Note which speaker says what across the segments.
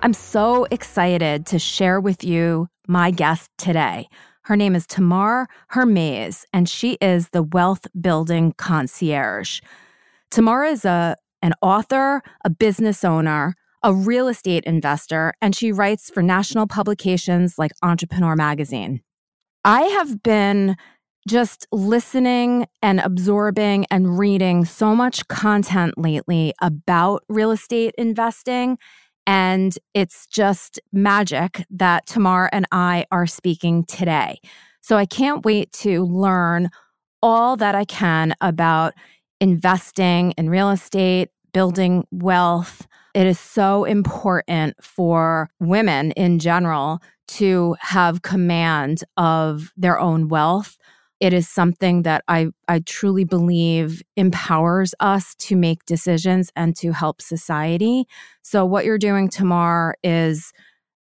Speaker 1: I'm so excited to share with you my guest today. Her name is Tamar Hermes, and she is the wealth building concierge. Tamar is a, an author, a business owner, a real estate investor, and she writes for national publications like Entrepreneur Magazine. I have been just listening and absorbing and reading so much content lately about real estate investing and it's just magic that Tamar and I are speaking today. So I can't wait to learn all that I can about investing in real estate, building wealth. It is so important for women in general to have command of their own wealth it is something that I, I truly believe empowers us to make decisions and to help society. So what you're doing Tamar is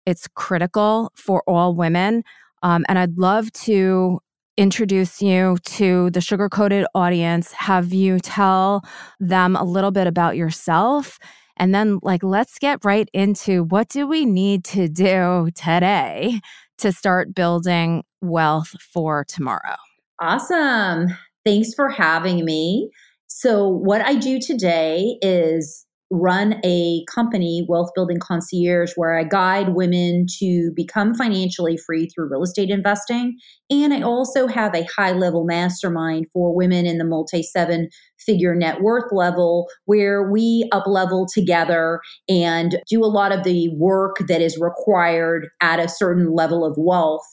Speaker 1: it's critical for all women. Um, and I'd love to introduce you to the sugar coated audience, have you tell them a little bit about yourself. And then, like, let's get right into what do we need to do today to start building wealth for tomorrow?
Speaker 2: Awesome. Thanks for having me. So, what I do today is run a company, Wealth Building Concierge, where I guide women to become financially free through real estate investing. And I also have a high level mastermind for women in the multi seven figure net worth level, where we up level together and do a lot of the work that is required at a certain level of wealth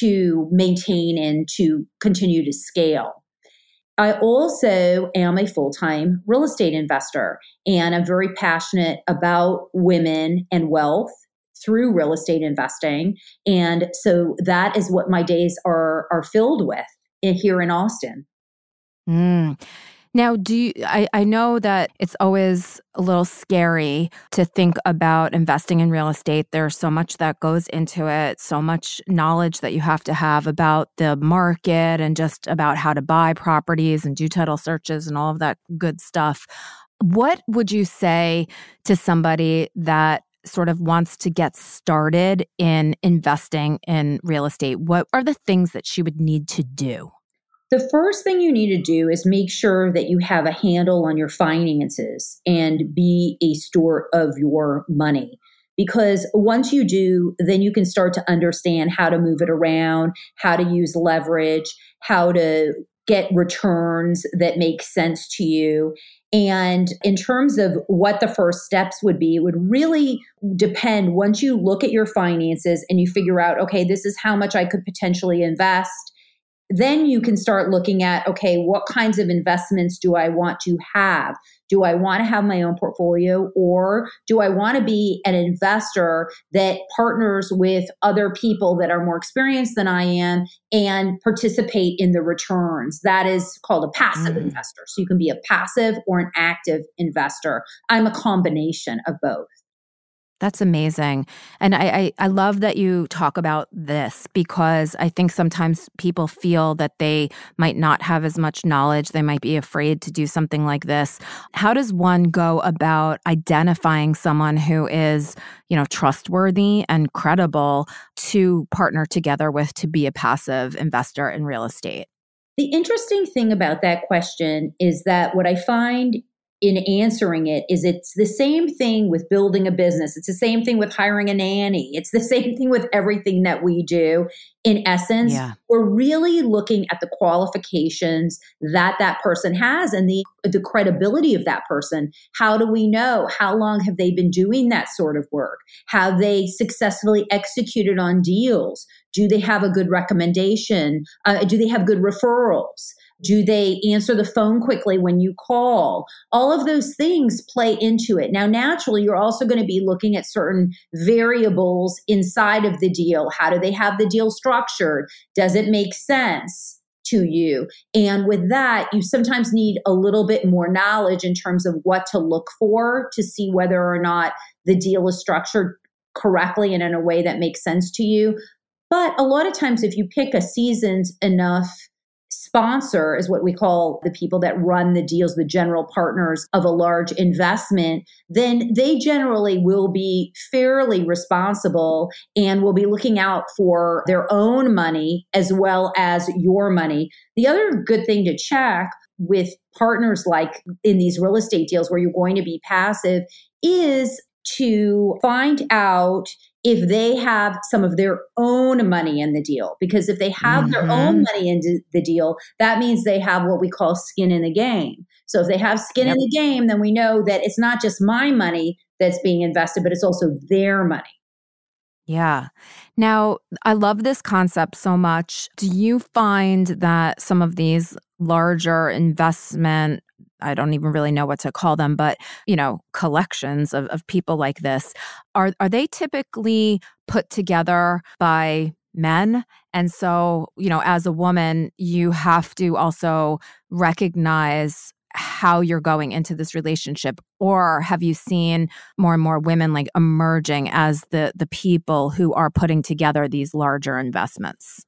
Speaker 2: to maintain and to continue to scale. I also am a full time real estate investor, and I'm very passionate about women and wealth through real estate investing. And so that is what my days are, are filled with here in Austin.
Speaker 1: Mm. Now, do you, I, I know that it's always a little scary to think about investing in real estate. There's so much that goes into it, so much knowledge that you have to have about the market and just about how to buy properties and do title searches and all of that good stuff. What would you say to somebody that sort of wants to get started in investing in real estate? What are the things that she would need to do?
Speaker 2: The first thing you need to do is make sure that you have a handle on your finances and be a store of your money. Because once you do, then you can start to understand how to move it around, how to use leverage, how to get returns that make sense to you. And in terms of what the first steps would be, it would really depend once you look at your finances and you figure out, okay, this is how much I could potentially invest then you can start looking at okay what kinds of investments do i want to have? Do i want to have my own portfolio or do i want to be an investor that partners with other people that are more experienced than i am and participate in the returns? That is called a passive mm. investor. So you can be a passive or an active investor. I'm a combination of both
Speaker 1: that's amazing. And I, I, I, love that you talk about this because I think sometimes people feel that they might not have as much knowledge. They might be afraid to do something like this. How does one go about identifying someone who is, you know, trustworthy and credible to partner together with to be a passive investor in real estate?
Speaker 2: The interesting thing about that question is that what I find in answering it is it's the same thing with building a business. It's the same thing with hiring a nanny. It's the same thing with everything that we do. In essence, yeah. we're really looking at the qualifications that that person has and the the credibility of that person. How do we know? How long have they been doing that sort of work? Have they successfully executed on deals? Do they have a good recommendation? Uh, do they have good referrals? Do mm-hmm. they answer the phone quickly when you call? All of those things play into it. Now, naturally, you're also going to be looking at certain variables inside of the deal. How do they have the deal structured? Does it make sense? to you. And with that, you sometimes need a little bit more knowledge in terms of what to look for to see whether or not the deal is structured correctly and in a way that makes sense to you. But a lot of times, if you pick a seasoned enough sponsor is what we call the people that run the deals, the general partners of a large investment, then they generally will be fairly responsible and will be looking out for their own money as well as your money. The other good thing to check with partners like in these real estate deals where you're going to be passive is to find out if they have some of their own money in the deal. Because if they have mm-hmm. their own money in the deal, that means they have what we call skin in the game. So if they have skin yep. in the game, then we know that it's not just my money that's being invested, but it's also their money.
Speaker 1: Yeah. Now, I love this concept so much. Do you find that some of these larger investment I don't even really know what to call them, but you know, collections of, of people like this. Are are they typically put together by men? And so, you know, as a woman, you have to also recognize how you're going into this relationship or have you seen more and more women like emerging as the the people who are putting together these larger investments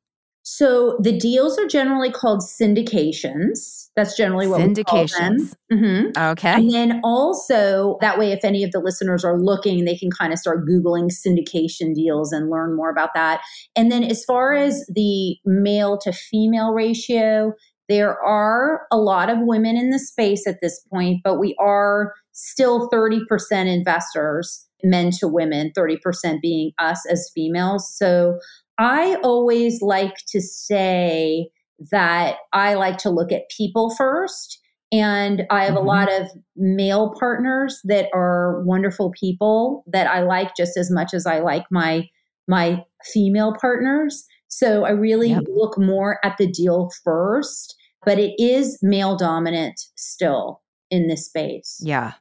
Speaker 2: so the deals are generally called syndications. That's generally what syndications.
Speaker 1: We mm-hmm. Okay.
Speaker 2: And then also that way, if any of the listeners are looking, they can kind of start Googling syndication deals and learn more about that. And then as far as the male to female ratio, there are a lot of women in the space at this point, but we are still 30% investors, men to women, 30% being us as females. So I always like to say that I like to look at people first. And I have mm-hmm. a lot of male partners that are wonderful people that I like just as much as I like my my female partners. So I really yep. look more at the deal first, but it is male dominant still in this space.
Speaker 1: Yeah.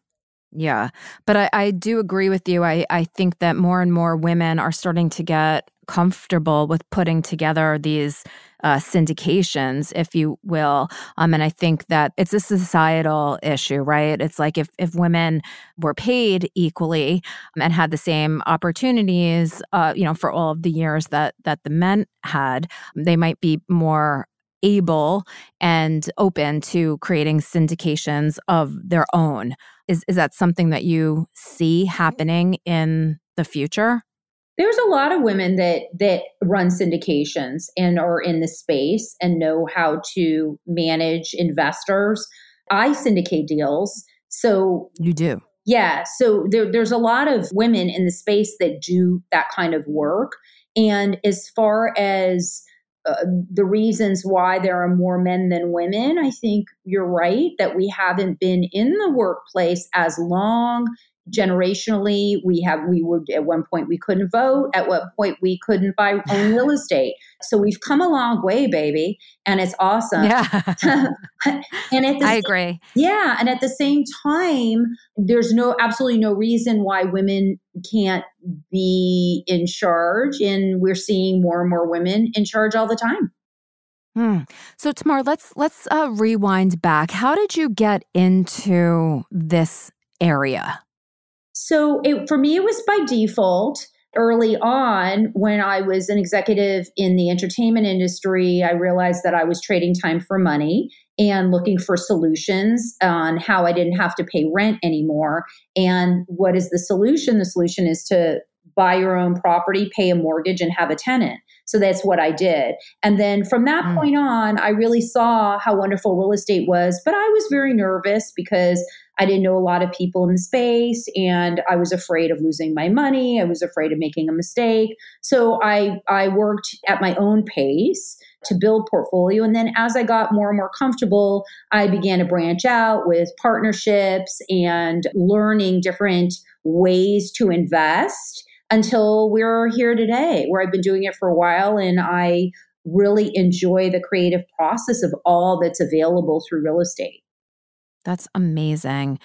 Speaker 1: Yeah. But I, I do agree with you. I, I think that more and more women are starting to get comfortable with putting together these uh, syndications, if you will. Um, and I think that it's a societal issue, right? It's like if if women were paid equally and had the same opportunities, uh, you know, for all of the years that that the men had, they might be more able and open to creating syndications of their own. Is is that something that you see happening in the future?
Speaker 2: There's a lot of women that that run syndications and are in the space and know how to manage investors. I syndicate deals so
Speaker 1: you do.
Speaker 2: Yeah so there, there's a lot of women in the space that do that kind of work. And as far as uh, the reasons why there are more men than women, I think you're right that we haven't been in the workplace as long generationally we have we would at one point we couldn't vote at what point we couldn't buy own real estate so we've come a long way baby and it's awesome
Speaker 1: yeah
Speaker 2: and
Speaker 1: at the i agree
Speaker 2: yeah and at the same time there's no absolutely no reason why women can't be in charge and we're seeing more and more women in charge all the time
Speaker 1: Hmm. So Tamar, let's let's uh, rewind back. How did you get into this area?
Speaker 2: So it, for me, it was by default. Early on, when I was an executive in the entertainment industry, I realized that I was trading time for money and looking for solutions on how I didn't have to pay rent anymore. And what is the solution? The solution is to buy your own property, pay a mortgage, and have a tenant. So that's what I did. And then from that mm. point on, I really saw how wonderful real estate was. But I was very nervous because I didn't know a lot of people in the space and I was afraid of losing my money. I was afraid of making a mistake. So I, I worked at my own pace to build portfolio. And then as I got more and more comfortable, I began to branch out with partnerships and learning different ways to invest until we're here today, where I've been doing it for a while and I really enjoy the creative process of all that's available through real estate.
Speaker 1: That's amazing.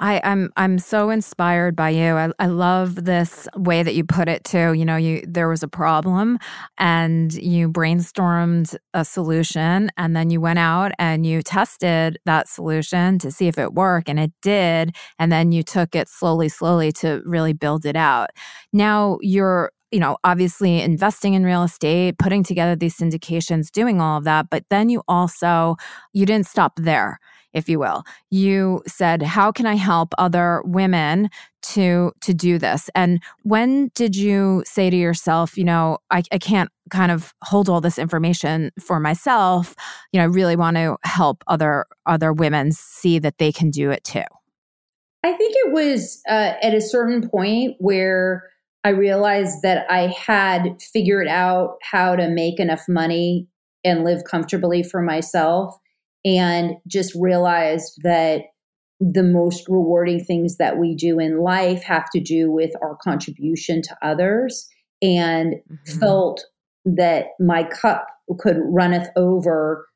Speaker 1: I, I'm I'm so inspired by you. I, I love this way that you put it too. You know, you there was a problem and you brainstormed a solution and then you went out and you tested that solution to see if it worked and it did. And then you took it slowly, slowly to really build it out. Now you're you know, obviously investing in real estate, putting together these syndications, doing all of that, but then you also you didn't stop there if you will. You said, "How can I help other women to to do this?" And when did you say to yourself, you know, I, I can't kind of hold all this information for myself. You know, I really want to help other other women see that they can do it too.
Speaker 2: I think it was uh, at a certain point where I realized that I had figured out how to make enough money and live comfortably for myself and just realized that the most rewarding things that we do in life have to do with our contribution to others and mm-hmm. felt that my cup could runneth over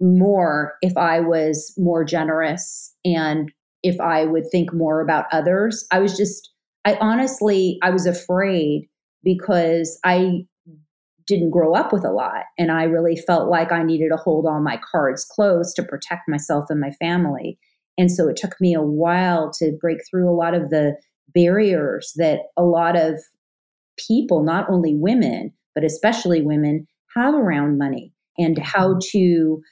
Speaker 2: more if I was more generous and if I would think more about others. I was just, I honestly, I was afraid because I didn't grow up with a lot. And I really felt like I needed to hold all my cards close to protect myself and my family. And so it took me a while to break through a lot of the barriers that a lot of people, not only women, but especially women, have around money and how mm-hmm. to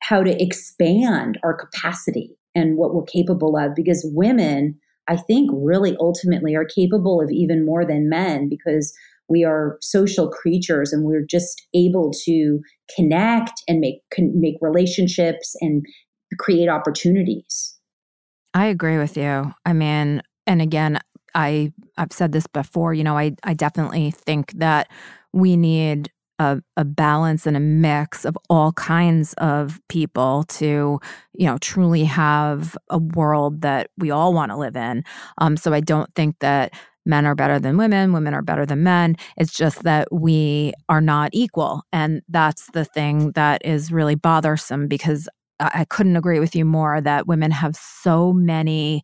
Speaker 2: how to expand our capacity and what we're capable of because women i think really ultimately are capable of even more than men because we are social creatures and we're just able to connect and make make relationships and create opportunities.
Speaker 1: I agree with you. I mean and again i i've said this before you know i i definitely think that we need a, a, balance and a mix of all kinds of people to you know truly have a world that we all want to live in. Um, so i don't think that men are better than women, women are better than men. It's just that we are not equal. And that's the thing that is really bothersome because I couldn't agree with you more that women have so many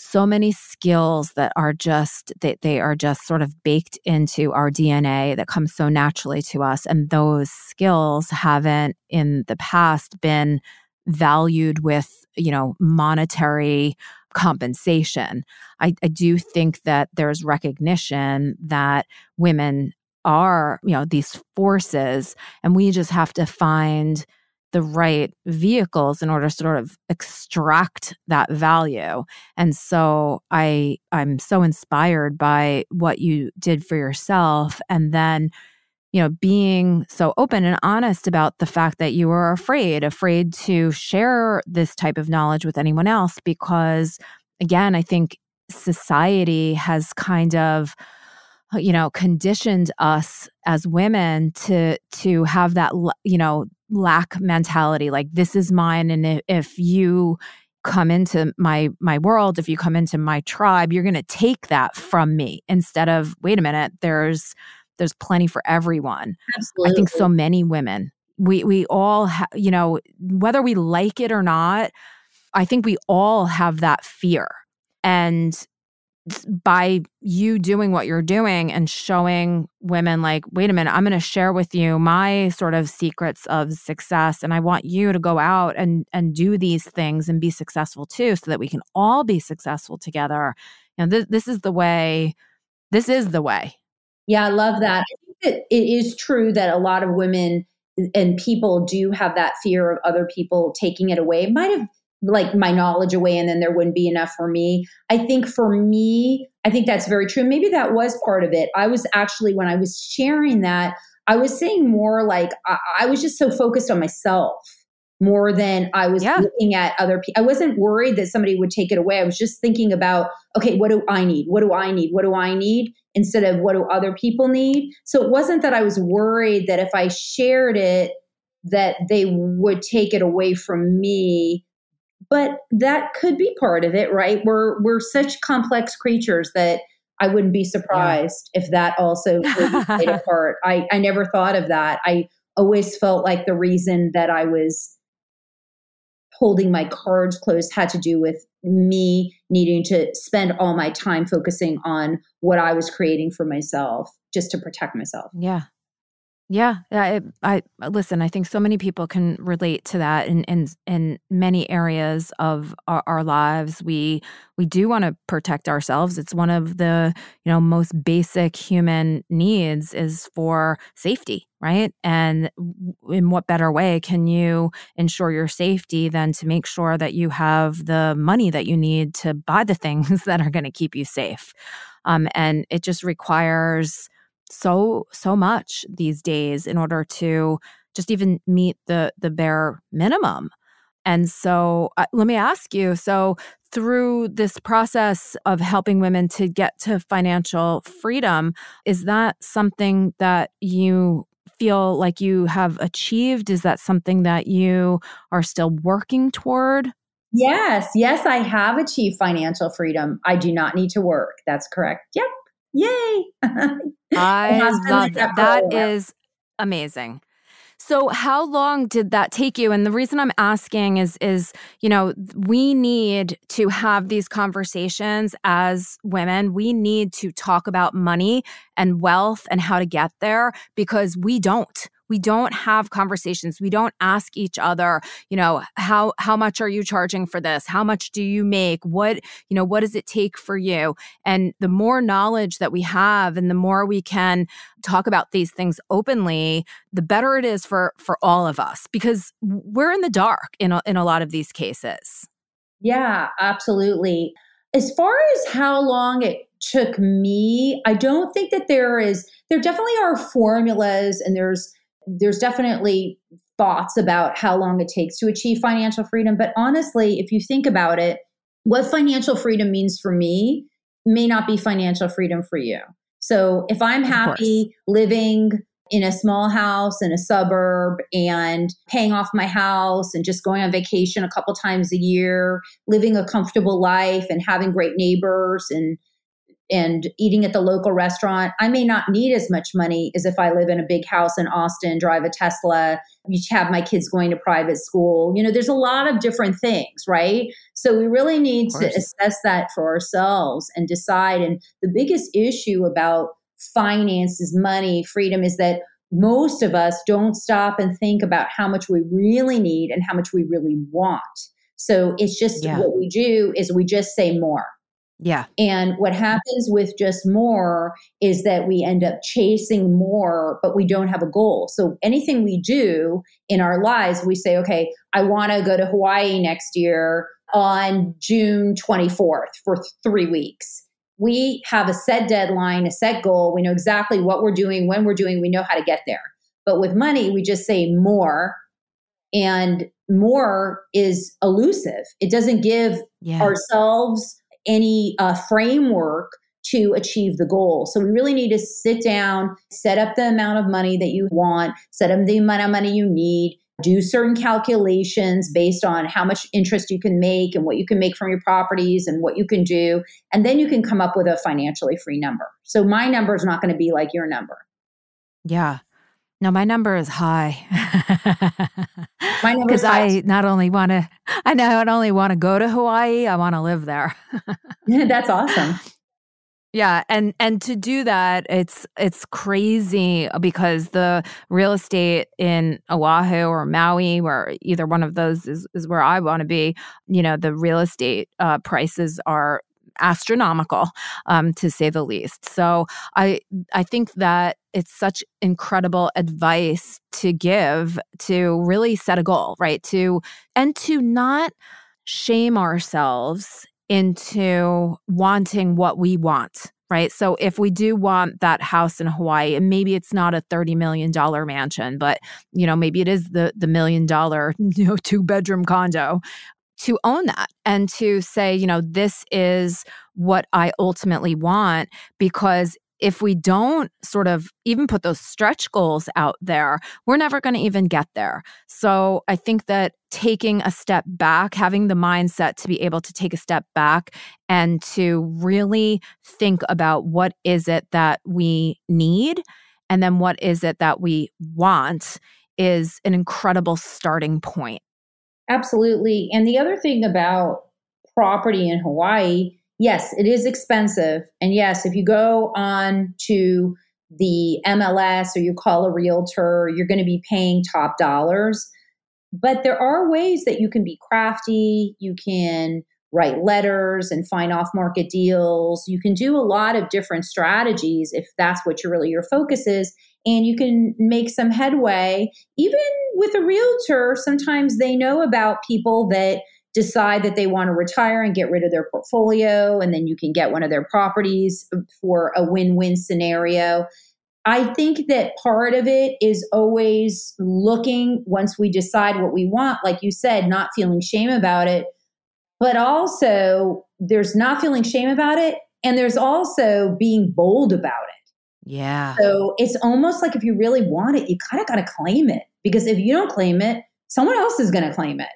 Speaker 1: so many skills that are just they, they are just sort of baked into our dna that comes so naturally to us and those skills haven't in the past been valued with you know monetary compensation. I, I do think that there's recognition that women are, you know, these forces, and we just have to find the right vehicles in order to sort of extract that value. And so I I'm so inspired by what you did for yourself and then you know, being so open and honest about the fact that you were afraid, afraid to share this type of knowledge with anyone else because, again, I think society has kind of you know conditioned us as women to to have that you know lack mentality like this is mine and if, you come into my my world if you come into my tribe you're going to take that from me. Instead of wait a minute there's there's plenty for everyone.
Speaker 2: Absolutely.
Speaker 1: I think so many women. We we all ha- you know whether we like it or not, I think we all have that fear. And by you doing what you're doing and showing women like wait a minute i'm going to share with you my sort of secrets of success and i want you to go out and and do these things and be successful too so that we can all be successful together you know this, this is the way this is the way
Speaker 2: yeah, I love that. I think that it is true that a lot of women and people do have that fear of other people taking it away. It might have like my knowledge away and then there wouldn't be enough for me. I think for me, I think that's very true. Maybe that was part of it. I was actually, when I was sharing that, I was saying more like I, I was just so focused on myself more than I was yeah. looking at other people. I wasn't worried that somebody would take it away. I was just thinking about, okay, what do I need? What do I need? What do I need? Instead of what do other people need? So it wasn't that I was worried that if I shared it, that they would take it away from me. But that could be part of it, right? We're we're such complex creatures that I wouldn't be surprised yeah. if that also played a part. I, I never thought of that. I always felt like the reason that I was holding my cards close had to do with me needing to spend all my time focusing on what I was creating for myself just to protect myself.
Speaker 1: Yeah. Yeah, I, I listen. I think so many people can relate to that in in in many areas of our, our lives. We we do want to protect ourselves. It's one of the you know most basic human needs is for safety, right? And in what better way can you ensure your safety than to make sure that you have the money that you need to buy the things that are going to keep you safe? Um, and it just requires so so much these days in order to just even meet the the bare minimum. And so uh, let me ask you so through this process of helping women to get to financial freedom is that something that you feel like you have achieved? Is that something that you are still working toward?
Speaker 2: Yes yes i have achieved financial freedom. I do not need to work. That's correct. Yep Yay!
Speaker 1: I love that. That is amazing. So how long did that take you? And the reason I'm asking is is, you know, we need to have these conversations as women. We need to talk about money and wealth and how to get there because we don't we don't have conversations. We don't ask each other you know how how much are you charging for this? How much do you make? What you know what does it take for you? And the more knowledge that we have and the more we can talk about these things openly the better it is for for all of us because we're in the dark in a, in a lot of these cases.
Speaker 2: Yeah absolutely. As far as how long it took me i don't think that there is there definitely are formulas and there's there's definitely thoughts about how long it takes to achieve financial freedom. But honestly, if you think about it, what financial freedom means for me may not be financial freedom for you. So if I'm happy living in a small house in a suburb and paying off my house and just going on vacation a couple times a year, living a comfortable life and having great neighbors and and eating at the local restaurant, I may not need as much money as if I live in a big house in Austin, drive a Tesla, you have my kids going to private school. You know, there's a lot of different things, right? So we really need to assess that for ourselves and decide. And the biggest issue about finances, money, freedom is that most of us don't stop and think about how much we really need and how much we really want. So it's just yeah. what we do is we just say more
Speaker 1: yeah.
Speaker 2: And what happens with just more is that we end up chasing more, but we don't have a goal. So anything we do in our lives, we say, okay, I want to go to Hawaii next year on June 24th for three weeks. We have a set deadline, a set goal. We know exactly what we're doing, when we're doing, we know how to get there. But with money, we just say more. And more is elusive. It doesn't give yeah. ourselves any uh, framework to achieve the goal. So we really need to sit down, set up the amount of money that you want, set up the amount of money you need, do certain calculations based on how much interest you can make and what you can make from your properties and what you can do. And then you can come up with a financially free number. So my number is not going to be like your number.
Speaker 1: Yeah. No, my number is high. Because I not only want to, I not only want to go to Hawaii, I want to live there.
Speaker 2: That's awesome.
Speaker 1: Yeah, and and to do that, it's it's crazy because the real estate in Oahu or Maui, where either one of those is, is where I want to be. You know, the real estate uh, prices are astronomical, um, to say the least. So I I think that it's such incredible advice to give to really set a goal, right? To and to not shame ourselves into wanting what we want right? So if we do want that house in Hawaii, and maybe it's not a $30 million mansion, but you know, maybe it is the the million dollar, you know, two bedroom condo to own that and to say, you know, this is what I ultimately want because if we don't sort of even put those stretch goals out there, we're never going to even get there. So I think that taking a step back, having the mindset to be able to take a step back and to really think about what is it that we need and then what is it that we want is an incredible starting point.
Speaker 2: Absolutely. And the other thing about property in Hawaii yes, it is expensive. And yes, if you go on to the MLS or you call a realtor, you're going to be paying top dollars. But there are ways that you can be crafty. You can write letters and find off market deals. You can do a lot of different strategies if that's what your really your focus is. And you can make some headway. Even with a realtor, sometimes they know about people that decide that they want to retire and get rid of their portfolio, and then you can get one of their properties for a win win scenario. I think that part of it is always looking once we decide what we want, like you said, not feeling shame about it, but also there's not feeling shame about it. And there's also being bold about it.
Speaker 1: Yeah.
Speaker 2: So it's almost like if you really want it, you kind of got to claim it because if you don't claim it, someone else is going to claim it.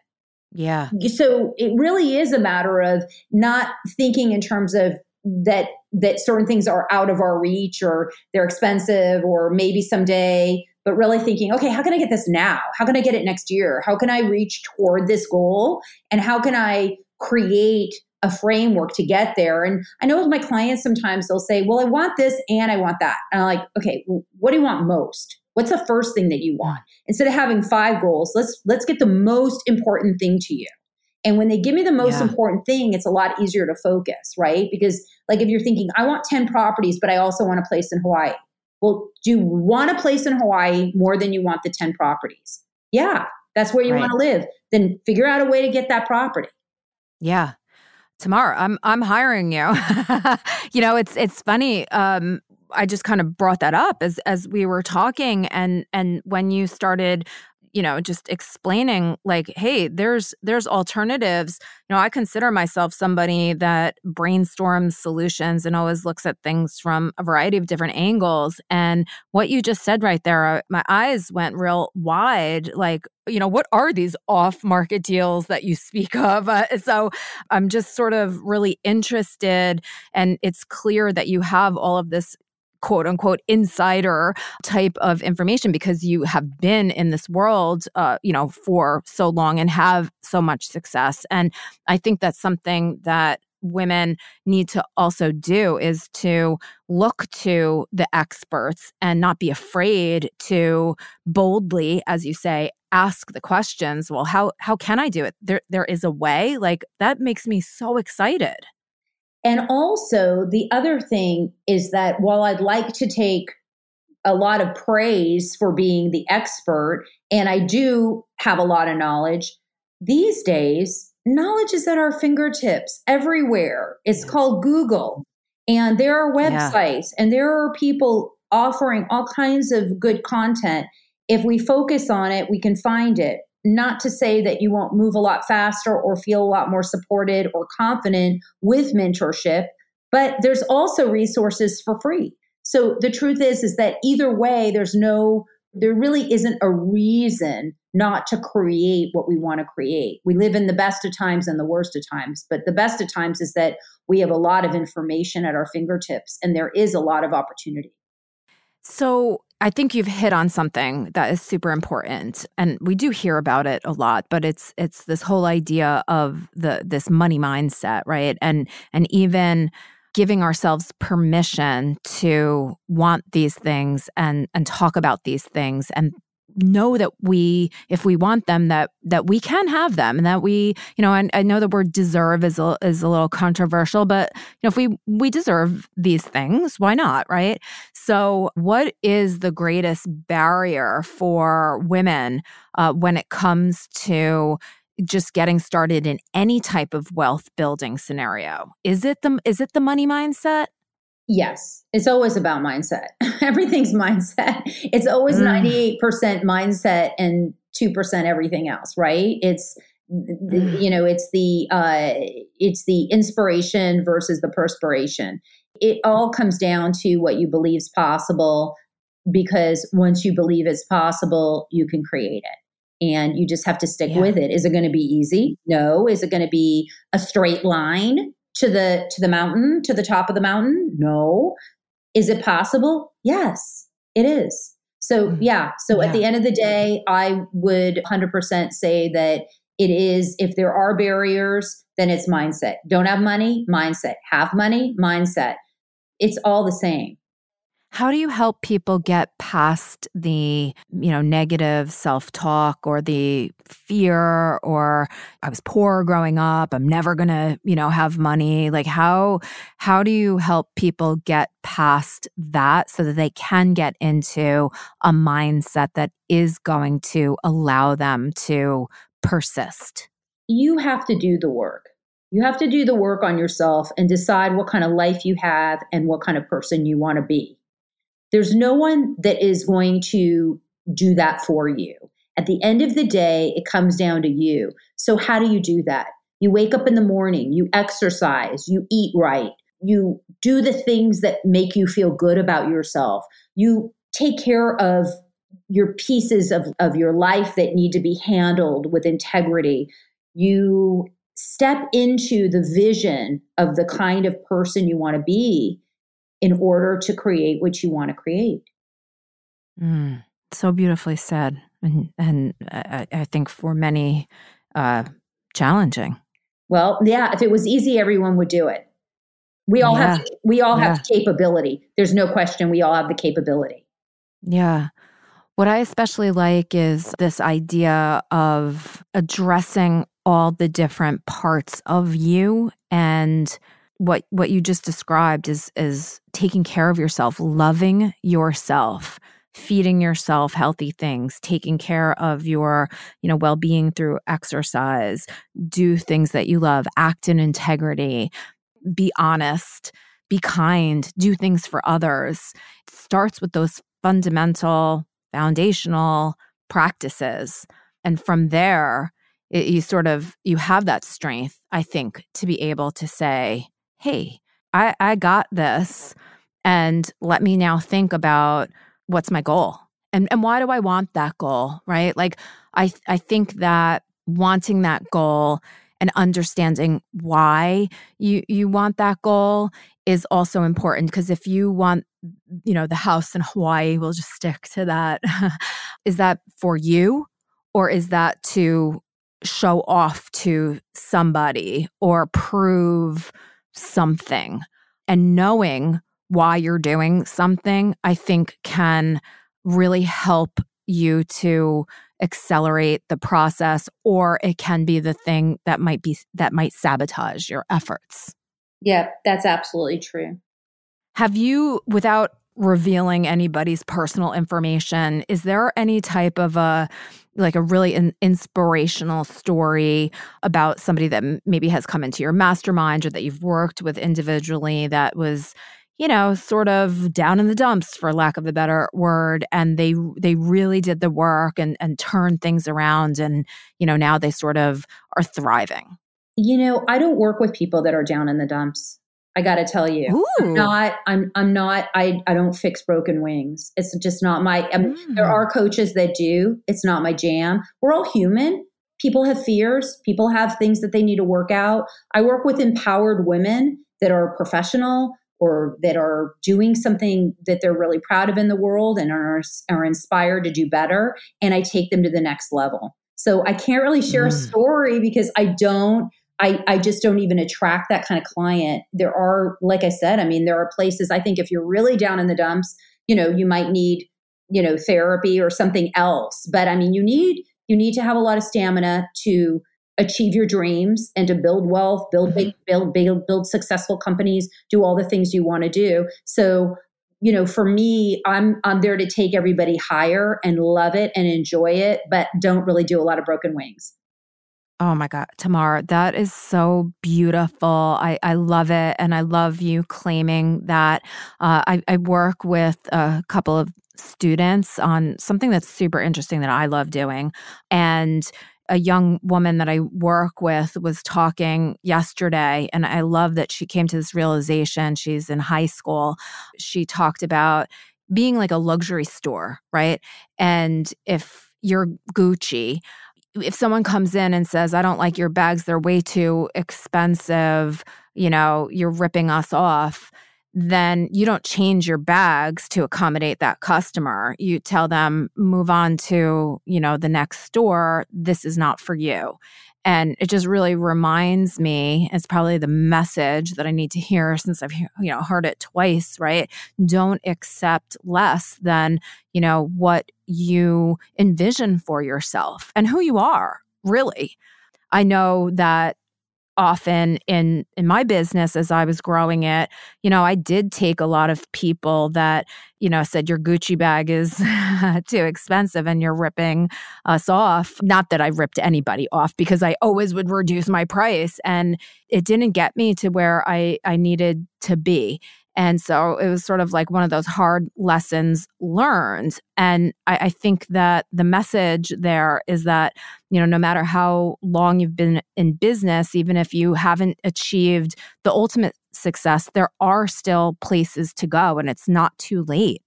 Speaker 1: Yeah.
Speaker 2: So it really is a matter of not thinking in terms of that that certain things are out of our reach or they're expensive or maybe someday but really thinking okay how can i get this now how can i get it next year how can i reach toward this goal and how can i create a framework to get there and i know with my clients sometimes they'll say well i want this and i want that and i'm like okay what do you want most What's the first thing that you want? Instead of having five goals, let's let's get the most important thing to you. And when they give me the most yeah. important thing, it's a lot easier to focus, right? Because like if you're thinking, I want 10 properties, but I also want a place in Hawaii. Well, do you want a place in Hawaii more than you want the 10 properties? Yeah, that's where you right. want to live. Then figure out a way to get that property.
Speaker 1: Yeah. Tamar, I'm I'm hiring you. you know, it's it's funny. Um, I just kind of brought that up as as we were talking and and when you started you know just explaining like hey there's there's alternatives. You know i consider myself somebody that brainstorms solutions and always looks at things from a variety of different angles and what you just said right there uh, my eyes went real wide like you know what are these off market deals that you speak of? Uh, so i'm just sort of really interested and it's clear that you have all of this quote unquote insider type of information because you have been in this world, uh, you know, for so long and have so much success. And I think that's something that women need to also do is to look to the experts and not be afraid to boldly as you say ask the questions. Well how how can i do it? There there is a way. Like that makes me so excited
Speaker 2: and also, the other thing is that while I'd like to take a lot of praise for being the expert, and I do have a lot of knowledge, these days, knowledge is at our fingertips everywhere. It's called Google, and there are websites, yeah. and there are people offering all kinds of good content. If we focus on it, we can find it not to say that you won't move a lot faster or feel a lot more supported or confident with mentorship, but there's also resources for free. So the truth is is that either way there's no there really isn't a reason not to create what we want to create. We live in the best of times and the worst of times, but the best of times is that we have a lot of information at our fingertips and there is a lot of opportunity.
Speaker 1: So, I think you've hit on something that is super important and we do hear about it a lot but it's it's this whole idea of the this money mindset right? And and even giving ourselves permission to want these things and and talk about these things and know that we if we want them that that we can have them and that we you know I, I know the word deserve is a, is a little controversial but you know if we we deserve these things why not right? So what is the greatest barrier for women uh, when it comes to just getting started in any type of wealth building scenario? Is it the is it the money mindset
Speaker 2: Yes, it's always about mindset. Everything's mindset. It's always mm. 98% mindset and 2% everything else, right? It's mm. you know, it's the uh it's the inspiration versus the perspiration. It all comes down to what you believe is possible because once you believe it's possible, you can create it. And you just have to stick yeah. with it. Is it going to be easy? No. Is it going to be a straight line? To the to the mountain to the top of the mountain? No. Is it possible? Yes it is. So mm. yeah. So yeah. at the end of the day i would 100% say that it is if there are barriers then it's mindset. Don't have money? Mindset. Have money? Mindset. It's all the same
Speaker 1: how do you help people get past the, you know, negative self-talk or the fear or I was poor growing up, I'm never going to, you know, have money? Like how how do you help people get past that so that they can get into a mindset that is going to allow them to persist?
Speaker 2: You have to do the work. You have to do the work on yourself and decide what kind of life you have and what kind of person you want to be there's no one that is going to do that for you. At the end of the day, it comes down to you. So, how do you do that? You wake up in the morning, you exercise, you eat right, you do the things that make you feel good about yourself, you take care of your pieces of, of your life that need to be handled with integrity. You step into the vision of the kind of person you want to be in order to create what you want to create.
Speaker 1: Mm, so beautifully said. And, and I, I think for many, uh, challenging.
Speaker 2: Well, yeah, if it was easy, everyone would do it. We all yeah. have we all yeah. have capability. There's no question we all have the capability.
Speaker 1: Yeah. What I especially like is this idea of addressing all the different parts of you and what what you just described is is taking care of yourself, loving yourself, feeding yourself healthy things, taking care of your, you know, well-being through exercise, do things that you love, act in integrity, be honest, be kind, do things for others. It starts with those fundamental foundational practices and from there it, you sort of you have that strength i think to be able to say hey, I, I got this. And let me now think about what's my goal and, and why do I want that goal, right? Like, I, I think that wanting that goal and understanding why you you want that goal is also important because if you want you know the house in Hawaii we'll just stick to that is that for you or is that to show off to somebody or prove something and knowing why you're doing something, I think can really help you to accelerate the process or it can be the thing that might be that might sabotage your efforts.
Speaker 2: Yeah, that's absolutely true.
Speaker 1: Have you without revealing anybody's personal information, is there any type of a like a really in, inspirational story about somebody that maybe has come into your mastermind or that you've worked with individually that was you know sort of down in the dumps for lack of a better word and they they really did the work and and turned things around and you know now they sort of are thriving?
Speaker 2: You know i don't work with people that are down in the dumps I got to tell you. I'm not. I'm. I'm not. I. I don't fix broken wings. It's just not my. Mm. There are coaches that do. It's not my jam. We're all human. People have fears. People have things that they need to work out. I work with empowered women that are professional or that are doing something that they're really proud of in the world and are are inspired to do better. And I take them to the next level. So I can't really share mm. a story because I don't I, I just don't even attract that kind of client. There are, like I said, I mean, there are places I think if you're really down in the dumps, you know, you might need, you know, therapy or something else. But I mean, you need you need to have a lot of stamina to achieve your dreams and to build wealth, build big, mm-hmm. build build build successful companies, do all the things you want to do. So, you know, for me, I'm I'm there to take everybody higher and love it and enjoy it, but don't really do a lot of broken wings.
Speaker 1: Oh my God, Tamar, that is so beautiful. I, I love it. And I love you claiming that. Uh, I, I work with a couple of students on something that's super interesting that I love doing. And a young woman that I work with was talking yesterday, and I love that she came to this realization. She's in high school. She talked about being like a luxury store, right? And if you're Gucci, if someone comes in and says, I don't like your bags, they're way too expensive, you know, you're ripping us off, then you don't change your bags to accommodate that customer. You tell them, move on to, you know, the next store. This is not for you. And it just really reminds me, it's probably the message that I need to hear since I've, you know, heard it twice, right? Don't accept less than, you know, what you envision for yourself and who you are, really. I know that often in in my business as I was growing it, you know, I did take a lot of people that, you know, said your Gucci bag is too expensive and you're ripping us off. Not that I ripped anybody off because I always would reduce my price and it didn't get me to where I I needed to be. And so it was sort of like one of those hard lessons learned. And I, I, think that the message there is that, you know, no matter how long you've been in business, even if you haven't achieved the ultimate success, there are still places to go and it's not too late.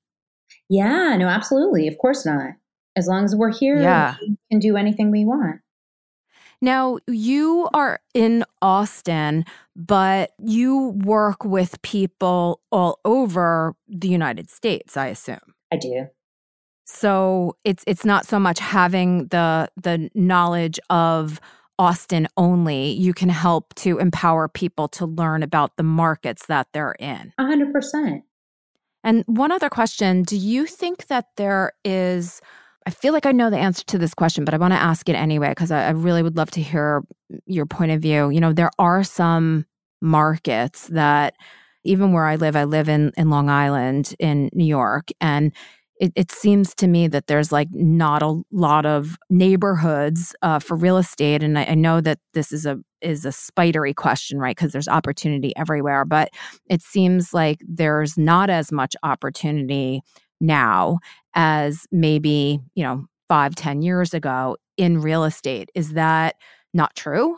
Speaker 2: Yeah, no, absolutely. Of course not. As long as we're here, yeah. we can do anything we want.
Speaker 1: Now, you are in Austin, but you work with people all over the United States, I assume.
Speaker 2: I do.
Speaker 1: So it's it's not so much having the the knowledge of Austin only. You can help to empower people to learn about the markets that they're in.
Speaker 2: A hundred percent.
Speaker 1: And one other question: Do you think that there is I feel like I know the answer to this question, but I want to ask it anyway because I, I, really would love to hear your point of view. You know, there are some markets that, even where I live, I live in in Long Island in New York, and it, it seems to me that there's like not a lot of neighborhoods uh, for real estate, and I, I know that this is a is a spidery question, right? Because there's opportunity everywhere, but it seems like there's not as much opportunity now as maybe, you know, five, ten years ago in real estate. Is that not true?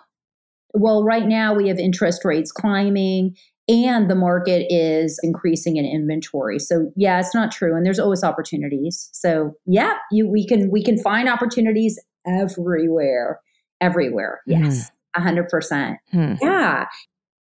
Speaker 2: Well, right now we have interest rates climbing and the market is increasing in inventory. So yeah, it's not true. And there's always opportunities. So yeah, you we can we can find opportunities everywhere. Everywhere. Mm-hmm. Yes. a hundred percent. Hmm. Yeah.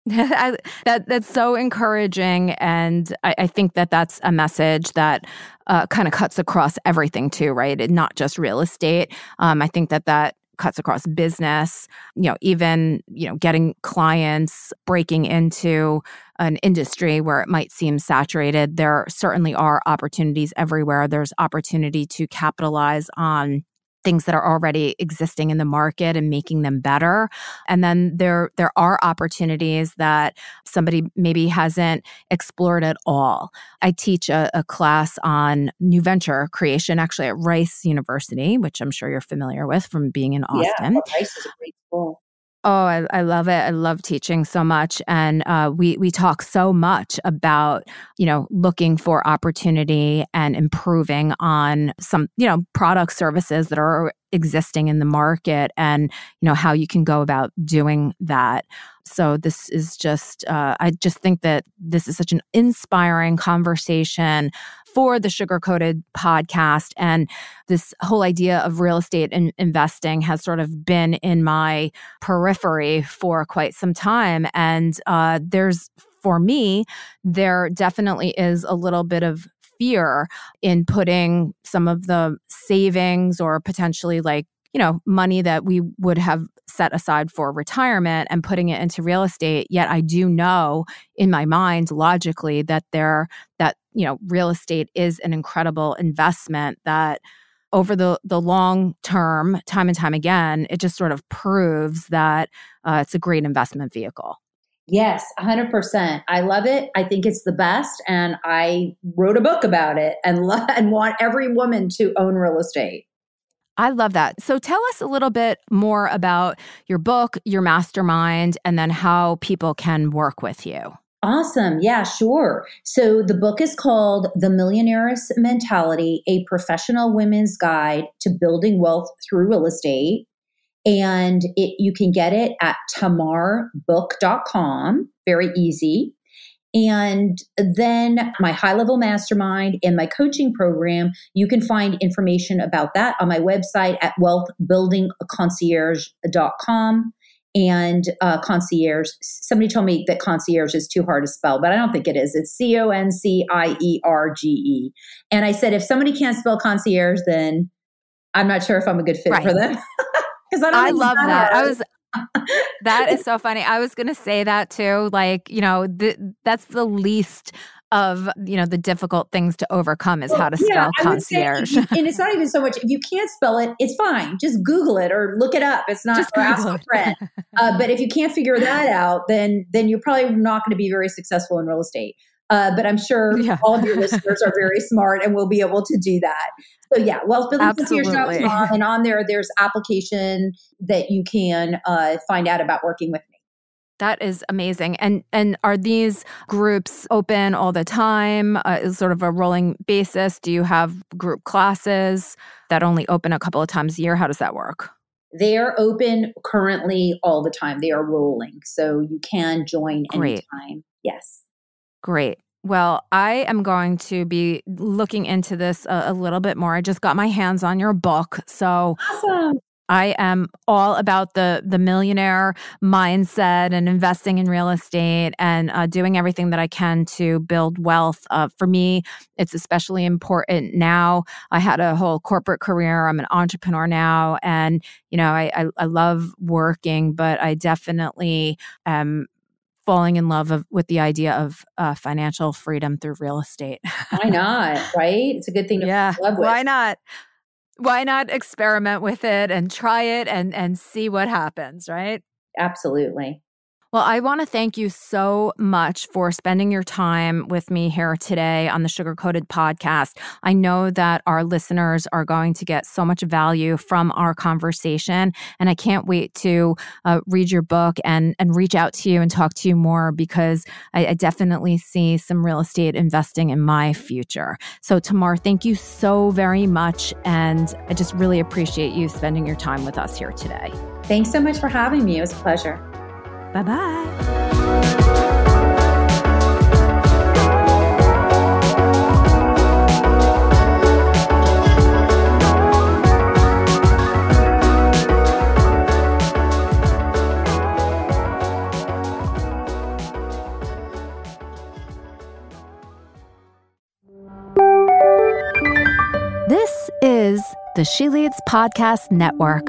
Speaker 1: I, that that's so encouraging, and I, I, think that that's a message that uh, kind of cuts across everything too, right? Not just real estate. Um, I think that that cuts across business. You know, even you know, getting clients breaking into an industry where it might seem saturated. There certainly are opportunities everywhere. There's opportunity to capitalize on things that are already existing in the market and making them better. And then there there are opportunities that somebody maybe hasn't explored at all. I teach a, a class on new venture creation actually at rice university which i'm sure you're familiar with from being in austin.
Speaker 2: Yeah, rice is a great school
Speaker 1: Oh, I, I, love it. I love teaching so much, and uh, we we talk so much about you know looking for opportunity and improving on some you know product services that are existing in the market, and you know how you can go about doing that. So this is just uh, I just think that this is such an inspiring conversation for the Sugar Coated podcast. And this whole idea of real estate and investing has sort of been in my periphery for quite some time. And uh, there's, for me, there definitely is a little bit of fear in putting some of the savings or potentially like you know, money that we would have set aside for retirement and putting it into real estate. Yet I do know in my mind logically that there that, you know, real estate is an incredible investment that over the the long term, time and time again, it just sort of proves that uh, it's a great investment vehicle.
Speaker 2: Yes, 100%. I love it. I think it's the best. And I wrote a book about it and, lo- and want every woman to own real estate.
Speaker 1: I love that. So tell us a little bit more about your book, your mastermind, and then how people can work with you.
Speaker 2: Awesome. Yeah, sure. So the book is called The Millionaire's Mentality A Professional Women's Guide to Building Wealth Through Real Estate. And it, you can get it at tamarbook.com. Very easy. And then my high level mastermind and my coaching program, you can find information about that on my website at wealthbuildingconcierge.com and uh, concierge. Somebody told me that concierge is too hard to spell, but I don't think it is. It's C O N C I E R G E. And I said, if somebody can't spell concierge, then I'm not sure if I'm a good fit right. for them.
Speaker 1: Because I, I love that. I was. That is so funny. I was going to say that too. Like, you know, the, that's the least of you know the difficult things to overcome is well, how to spell yeah, concierge.
Speaker 2: Say, and it's not even so much if you can't spell it, it's fine. Just Google it or look it up. It's not Just or ask a friend. uh, but if you can't figure that out, then then you're probably not going to be very successful in real estate. Uh, but I'm sure yeah. all of your listeners are very smart and will be able to do that. So yeah, wealthbuildingconcierge.com, and on there, there's application that you can uh, find out about working with me.
Speaker 1: That is amazing. And and are these groups open all the time? Uh, is sort of a rolling basis? Do you have group classes that only open a couple of times a year? How does that work?
Speaker 2: They are open currently all the time. They are rolling, so you can join Great. anytime. Yes.
Speaker 1: Great. Well, I am going to be looking into this a, a, little bit more. I just got my hands on your book. So awesome. I am all about the the millionaire mindset and investing in real estate and uh, doing everything that I can to build wealth. Uh, for me, it's especially important now. I had a whole corporate career. I'm an entrepreneur now, and you know I I, I love working, but I definitely am falling in love of, with the idea of uh, financial freedom through real estate.
Speaker 2: why not? Right? It's a good thing to yeah.
Speaker 1: Why not? why not experiment with it and try it and and see what happens, right?
Speaker 2: Absolutely.
Speaker 1: Well, I want to thank you so much for spending your time with me here today on the Sugar Coated podcast. I know that our listeners are going to get so much value from our conversation, and I can't wait to uh, read your book and and reach out to you and talk to you more because I, I definitely see some real estate investing in my future. So, Tamar, thank you so very much, and I just really appreciate you spending your time with us here today.
Speaker 2: Thanks so much for having me. It was a pleasure.
Speaker 1: Bye bye. This is the She Leads Podcast Network.